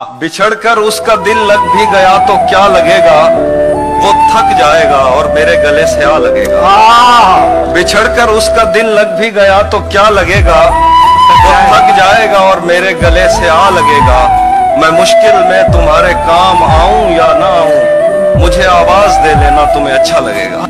بچھڑ کر اس کا دل لگ بھی گیا تو کیا لگے گا؟ وہ تھک جائے گا اور میرے گلے سے آ لگے گا۔ بچھڑ کر اس کا دل لگ بھی گیا تو کیا لگے گا؟ وہ تھک جائے گا اور میرے گلے سے آ لگے گا۔ میں مشکل میں تمہارے کام آؤں یا نہ آؤں؟ مجھے آواز دے لینا تمہیں اچھا لگے گا۔